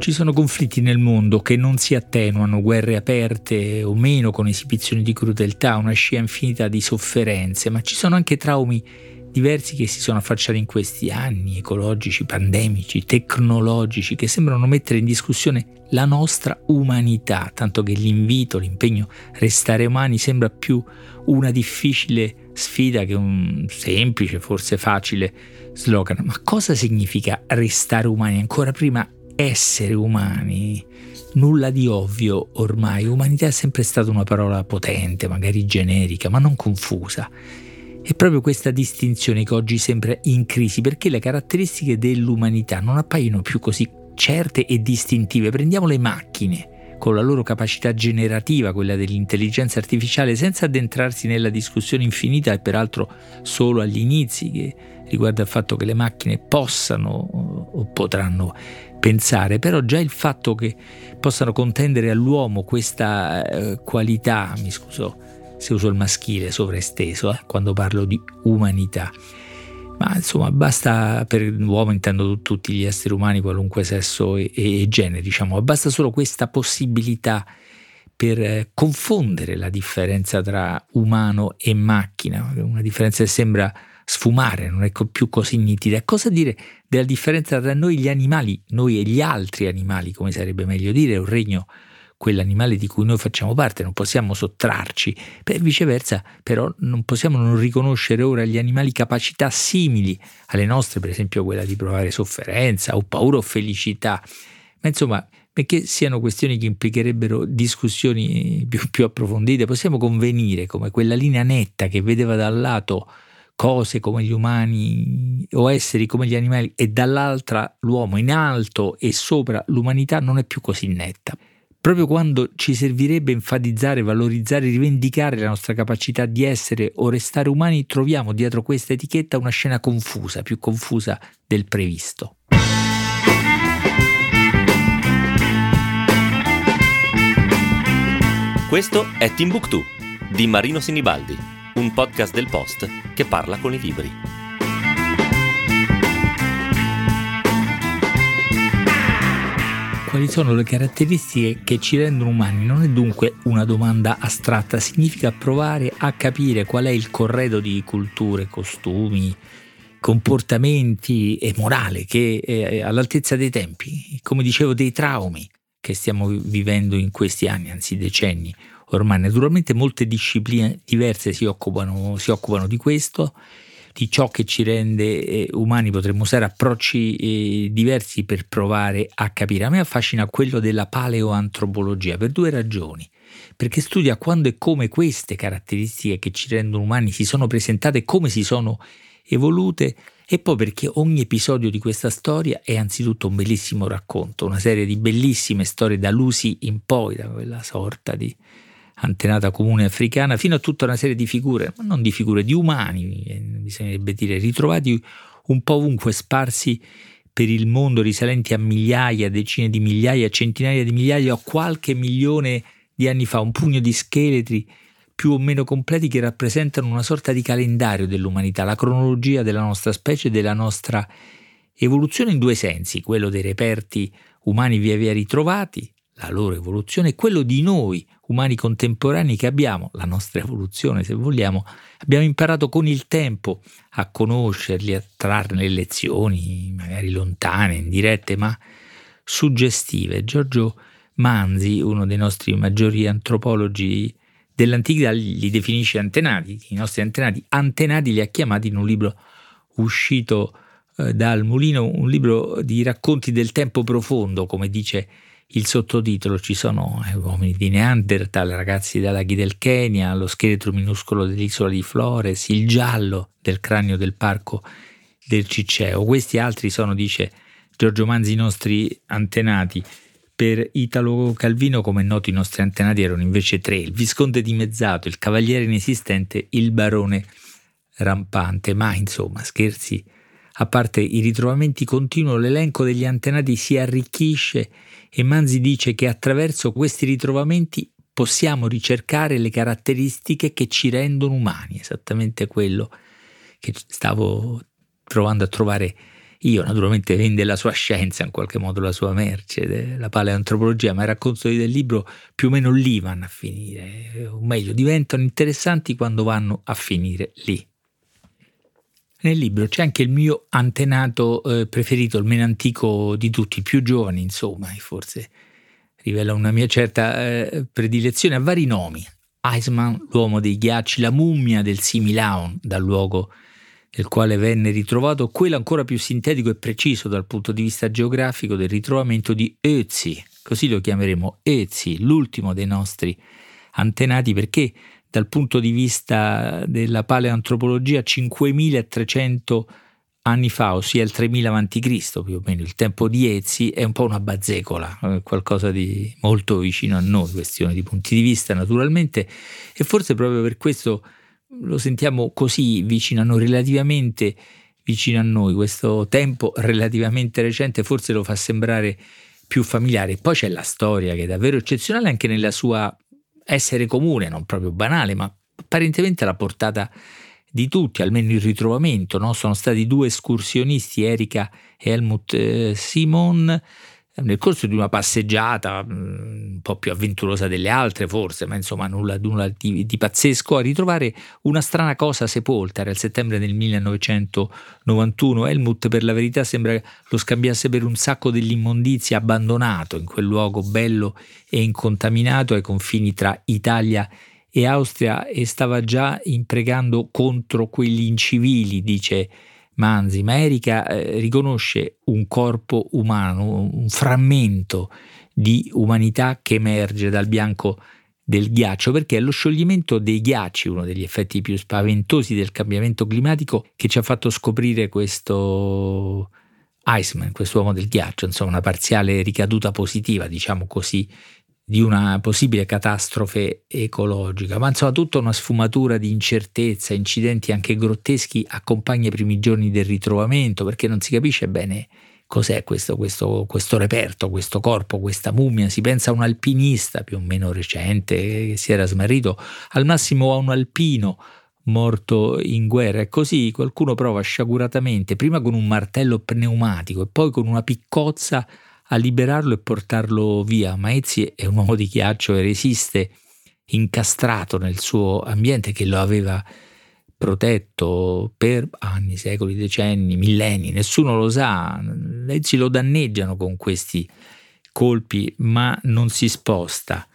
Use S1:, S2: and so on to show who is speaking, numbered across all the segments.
S1: Ci sono conflitti nel mondo che non si attenuano, guerre aperte o meno con esibizioni di crudeltà, una scia infinita di sofferenze, ma ci sono anche traumi diversi che si sono affacciati in questi anni, ecologici, pandemici, tecnologici, che sembrano mettere in discussione la nostra umanità, tanto che l'invito, l'impegno restare umani sembra più una difficile sfida che un semplice, forse facile slogan. Ma cosa significa restare umani? Ancora prima essere umani. Nulla di ovvio ormai, umanità è sempre stata una parola potente, magari generica, ma non confusa. È proprio questa distinzione che oggi sembra in crisi perché le caratteristiche dell'umanità non appaiono più così certe e distintive. Prendiamo le macchine con la loro capacità generativa, quella dell'intelligenza artificiale, senza addentrarsi nella discussione infinita e peraltro solo agli inizi che riguarda il fatto che le macchine possano o potranno pensare, però già il fatto che possano contendere all'uomo questa eh, qualità, mi scuso se uso il maschile sovraesteso, eh, quando parlo di umanità. Ma insomma, basta per l'uomo, intendo tutti gli esseri umani, qualunque sesso e, e genere, diciamo, basta solo questa possibilità per eh, confondere la differenza tra umano e macchina, una differenza che sembra sfumare, non è più così nitida. Cosa dire della differenza tra noi gli animali, noi e gli altri animali, come sarebbe meglio dire, un regno quell'animale di cui noi facciamo parte, non possiamo sottrarci. Per viceversa, però, non possiamo non riconoscere ora agli animali capacità simili alle nostre, per esempio quella di provare sofferenza o paura o felicità. Ma insomma, perché siano questioni che implicherebbero discussioni più, più approfondite, possiamo convenire come quella linea netta che vedeva dal lato cose come gli umani o esseri come gli animali e dall'altra l'uomo in alto e sopra l'umanità non è più così netta proprio quando ci servirebbe enfatizzare, valorizzare, rivendicare la nostra capacità di essere o restare umani, troviamo dietro questa etichetta una scena confusa, più confusa del previsto.
S2: Questo è Timbuktu di Marino Sinibaldi, podcast del Post che parla con i libri.
S1: Quali sono le caratteristiche che ci rendono umani? Non è dunque una domanda astratta, significa provare a capire qual è il corredo di culture, costumi, comportamenti e morale che è all'altezza dei tempi, come dicevo, dei traumi che stiamo vivendo in questi anni, anzi decenni. Ormai naturalmente molte discipline diverse si occupano, si occupano di questo di ciò che ci rende eh, umani, potremmo usare approcci eh, diversi per provare a capire. A me affascina quello della paleoantropologia per due ragioni. Perché studia quando e come queste caratteristiche che ci rendono umani si sono presentate, come si sono evolute e poi perché ogni episodio di questa storia è anzitutto un bellissimo racconto, una serie di bellissime storie da Lusi in poi, da quella sorta di antenata comune africana, fino a tutta una serie di figure, ma non di figure, di umani, eh, bisognerebbe dire, ritrovati un po' ovunque sparsi per il mondo, risalenti a migliaia, decine di migliaia, centinaia di migliaia o qualche milione di anni fa, un pugno di scheletri più o meno completi che rappresentano una sorta di calendario dell'umanità, la cronologia della nostra specie della nostra evoluzione in due sensi, quello dei reperti umani via via ritrovati, la loro evoluzione, e quello di noi umani contemporanei che abbiamo, la nostra evoluzione se vogliamo, abbiamo imparato con il tempo a conoscerli, a trarne lezioni, magari lontane, indirette, ma suggestive. Giorgio Manzi, uno dei nostri maggiori antropologi dell'antichità, li definisce antenati, i nostri antenati, antenati li ha chiamati in un libro uscito eh, dal mulino, un libro di racconti del tempo profondo, come dice il sottotitolo ci sono eh, uomini di Neanderthal, ragazzi dai laghi del Kenya, lo scheletro minuscolo dell'isola di Flores, il giallo del cranio del parco del Ciceo. Questi altri sono, dice Giorgio Manzi, i nostri antenati. Per Italo Calvino, come è noto, i nostri antenati erano invece tre: il visconte dimezzato, il cavaliere inesistente, il barone rampante. Ma insomma, scherzi a parte i ritrovamenti continui, l'elenco degli antenati si arricchisce e Manzi dice che attraverso questi ritrovamenti possiamo ricercare le caratteristiche che ci rendono umani, esattamente quello che stavo provando a trovare io naturalmente vende la sua scienza, in qualche modo la sua merce, la paleantropologia, ma i racconti del libro più o meno lì vanno a finire, o meglio, diventano interessanti quando vanno a finire lì. Nel libro c'è anche il mio antenato eh, preferito, il meno antico di tutti, il più giovane, insomma, e forse rivela una mia certa eh, predilezione a vari nomi. Iceman, l'uomo dei ghiacci, la mummia del Similaon, dal luogo nel quale venne ritrovato, quello ancora più sintetico e preciso dal punto di vista geografico del ritrovamento di Ötzi, così lo chiameremo Ötzi, l'ultimo dei nostri antenati, perché dal punto di vista della paleantropologia 5300 anni fa, ossia il 3000 a.C., più o meno il tempo di Ezzi, è un po' una bazzecola, eh, qualcosa di molto vicino a noi, questione di punti di vista naturalmente, e forse proprio per questo lo sentiamo così vicino a noi, relativamente vicino a noi, questo tempo relativamente recente forse lo fa sembrare più familiare. Poi c'è la storia che è davvero eccezionale anche nella sua essere comune, non proprio banale, ma apparentemente alla portata di tutti, almeno il ritrovamento. No? Sono stati due escursionisti, Erika e Helmut eh, Simon, nel corso di una passeggiata mm, un po' più avventurosa delle altre forse, ma insomma nulla, nulla di, di, pazzesco, a ritrovare una strana cosa sepolta, era il settembre del 1991, Helmut per la verità sembra lo scambiasse per un sacco dell'immondizia abbandonato in quel luogo bello e incontaminato ai confini tra Italia e Austria e stava già imprecando contro quegli incivili, dice Manzi, ma Erika eh, riconosce un corpo umano, un frammento di umanità che emerge dal bianco del ghiaccio, perché è lo scioglimento dei ghiacci uno degli effetti più spaventosi del cambiamento climatico che ci ha fatto scoprire questo Iceman, quest'uomo del ghiaccio, insomma una parziale ricaduta positiva, diciamo così, di una possibile catastrofe ecologica, ma insomma tutta una sfumatura di incertezza, incidenti anche grotteschi accompagna i primi giorni del ritrovamento perché non si capisce bene cos'è questo, questo, questo reperto, questo corpo, questa mummia, si pensa a un alpinista più o meno recente che si era smarrito, al massimo a un alpino morto in guerra. E così qualcuno prova sciaguratamente, prima con un martello pneumatico e poi con una piccozza a liberarlo e portarlo via. Maezzi è un uomo di ghiaccio e resiste incastrato nel suo ambiente che lo aveva protetto per anni, secoli, decenni, millenni, nessuno lo sa, Maezzi lo danneggiano con questi colpi, ma non si sposta.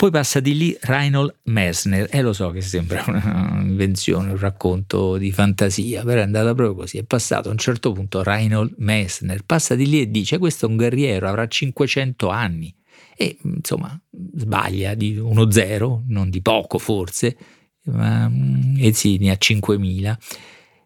S1: Poi passa di lì Reinhold Messner, e lo so che sembra un'invenzione, un racconto di fantasia, però è andata proprio così. È passato a un certo punto Reinhold Messner, passa di lì e dice: Questo è un guerriero, avrà 500 anni. E insomma, sbaglia di uno zero, non di poco forse, ma mm, e sì, ne ha 5000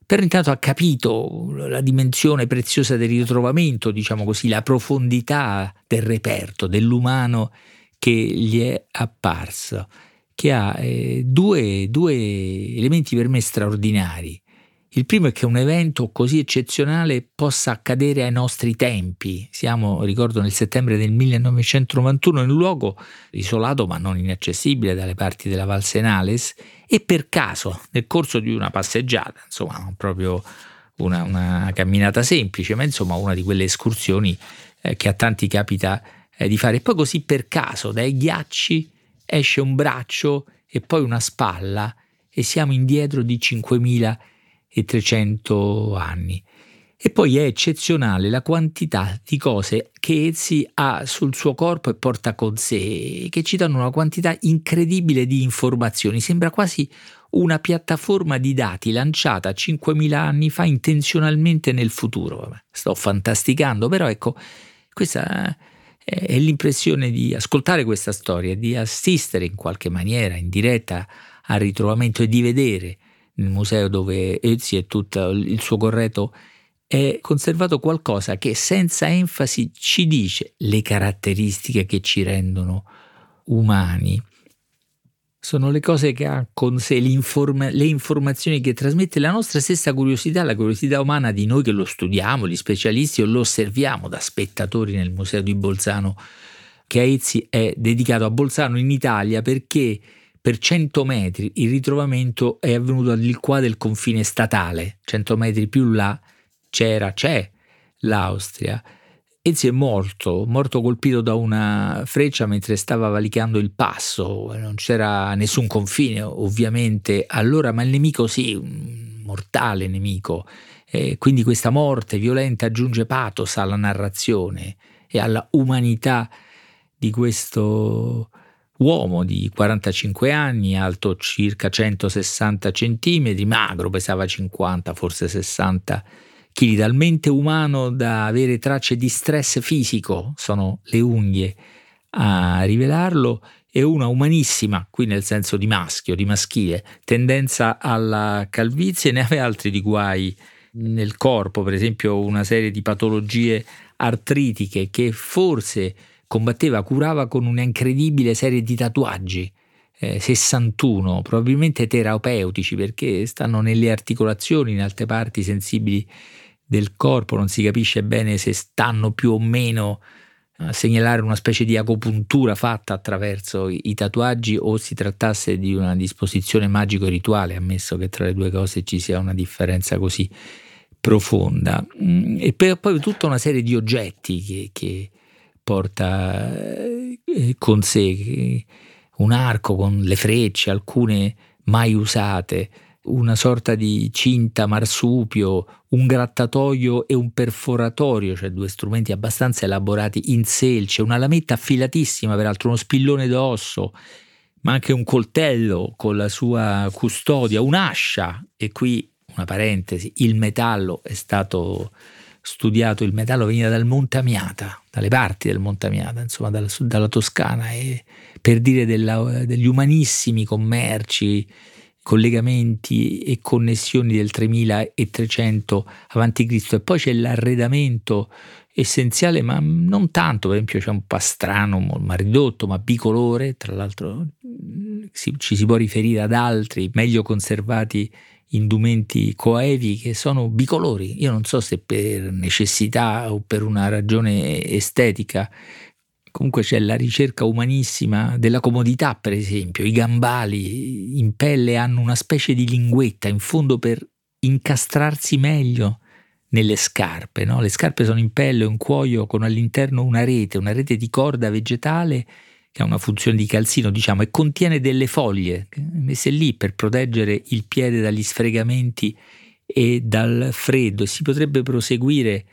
S1: però intanto ha capito la dimensione preziosa del ritrovamento, diciamo così, la profondità del reperto, dell'umano che gli è apparso, che ha eh, due, due elementi per me straordinari. Il primo è che un evento così eccezionale possa accadere ai nostri tempi. Siamo, ricordo, nel settembre del 1991 in un luogo isolato ma non inaccessibile dalle parti della Val Senales e per caso, nel corso di una passeggiata, insomma, non proprio una, una camminata semplice, ma insomma una di quelle escursioni eh, che a tanti capita eh, di fare. E poi così per caso dai ghiacci esce un braccio e poi una spalla e siamo indietro di 5300 anni. E poi è eccezionale la quantità di cose che Ezzi ha sul suo corpo e porta con sé, che ci danno una quantità incredibile di informazioni. Sembra quasi una piattaforma di dati lanciata 5.000 anni fa intenzionalmente nel futuro. Sto fantasticando, però ecco, questa è l'impressione di ascoltare questa storia, di assistere in qualche maniera in diretta al ritrovamento e di vedere nel museo dove Ezzi e tutto il suo correto è conservato qualcosa che senza enfasi ci dice le caratteristiche che ci rendono umani sono le cose che ha con sé, le informazioni che trasmette la nostra stessa curiosità, la curiosità umana di noi che lo studiamo, gli specialisti o lo osserviamo da spettatori nel museo di Bolzano, che a Ezzi è dedicato a Bolzano in Italia perché per 100 metri il ritrovamento è avvenuto al qua del confine statale, 100 metri più là c'era, c'è l'Austria. Ezio è morto, morto colpito da una freccia mentre stava valicando il passo, non c'era nessun confine ovviamente allora, ma il nemico sì, un mortale nemico. E quindi questa morte violenta aggiunge pathos alla narrazione e alla umanità di questo uomo di 45 anni, alto circa 160 cm, magro, pesava 50, forse 60 cm chili talmente umano da avere tracce di stress fisico, sono le unghie a rivelarlo, e una umanissima, qui nel senso di maschio, di maschile, tendenza alla calvizie, ne aveva altri di guai nel corpo, per esempio una serie di patologie artritiche che forse combatteva, curava con una incredibile serie di tatuaggi. Eh, 61, probabilmente terapeutici perché stanno nelle articolazioni, in altre parti sensibili del corpo, non si capisce bene se stanno più o meno a segnalare una specie di agopuntura fatta attraverso i, tatuaggi o si trattasse di una disposizione magico-rituale, ammesso che tra le due cose ci sia una differenza così profonda. Mm, e poi, tutta una serie di oggetti che, che porta eh, con sé, un arco con le frecce, alcune mai usate, una sorta di cinta marsupio, un grattatoio e un perforatorio, cioè due strumenti abbastanza elaborati in selce, una lametta affilatissima, peraltro uno spillone d'osso, ma anche un coltello con la sua custodia, un'ascia. E qui una parentesi, il metallo è stato studiato, il metallo veniva dal Monte Amiata, dalle parti del Monte Amiata, insomma dalla, dalla Toscana, e per dire della, degli umanissimi commerci collegamenti e connessioni del 3300 a.C. e poi c'è l'arredamento essenziale, ma non tanto, per esempio c'è un pastrano ma ridotto, ma bicolore, tra l'altro ci si può riferire ad altri meglio conservati indumenti coevi che sono bicolori. Io non so se per necessità o per una ragione estetica Comunque c'è la ricerca umanissima della comodità, per esempio. I gambali in pelle hanno una specie di linguetta in fondo per incastrarsi meglio nelle scarpe. No? Le scarpe sono in pelle, un cuoio con all'interno una rete, una rete di corda vegetale che ha una funzione di calzino, diciamo, e contiene delle foglie messe lì per proteggere il piede dagli sfregamenti e dal freddo. Si potrebbe proseguire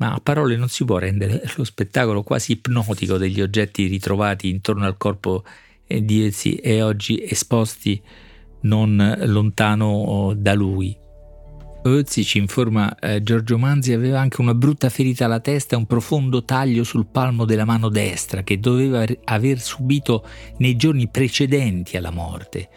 S1: ma a parole non si può rendere lo spettacolo quasi ipnotico degli oggetti ritrovati intorno al corpo di Ezzi e oggi esposti non lontano da lui. Ozzi, ci informa eh, Giorgio Manzi, aveva anche una brutta ferita alla testa e un profondo taglio sul palmo della mano destra che doveva aver subito nei giorni precedenti alla morte.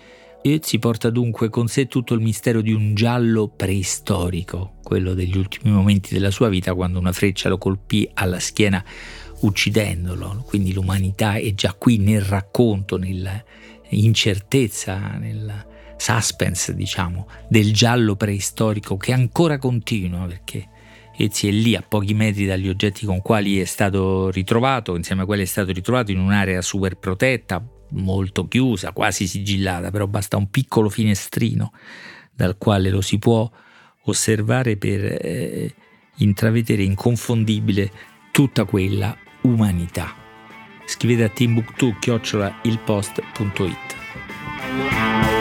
S1: Ezzi porta dunque con sé tutto il mistero di un giallo preistorico, quello degli ultimi momenti della sua vita quando una freccia lo colpì alla schiena uccidendolo. Quindi l'umanità è già qui nel racconto, nell'incertezza, nel suspense, diciamo, del giallo preistorico che ancora continua perché Ezzi è lì a pochi metri dagli oggetti con quali è stato ritrovato, insieme a quelli è stato ritrovato in un'area super protetta, molto chiusa, quasi sigillata, però basta un piccolo finestrino dal quale lo si può osservare per eh, intravedere inconfondibile tutta quella umanità. Scrivete a timbuktu-ilpost.it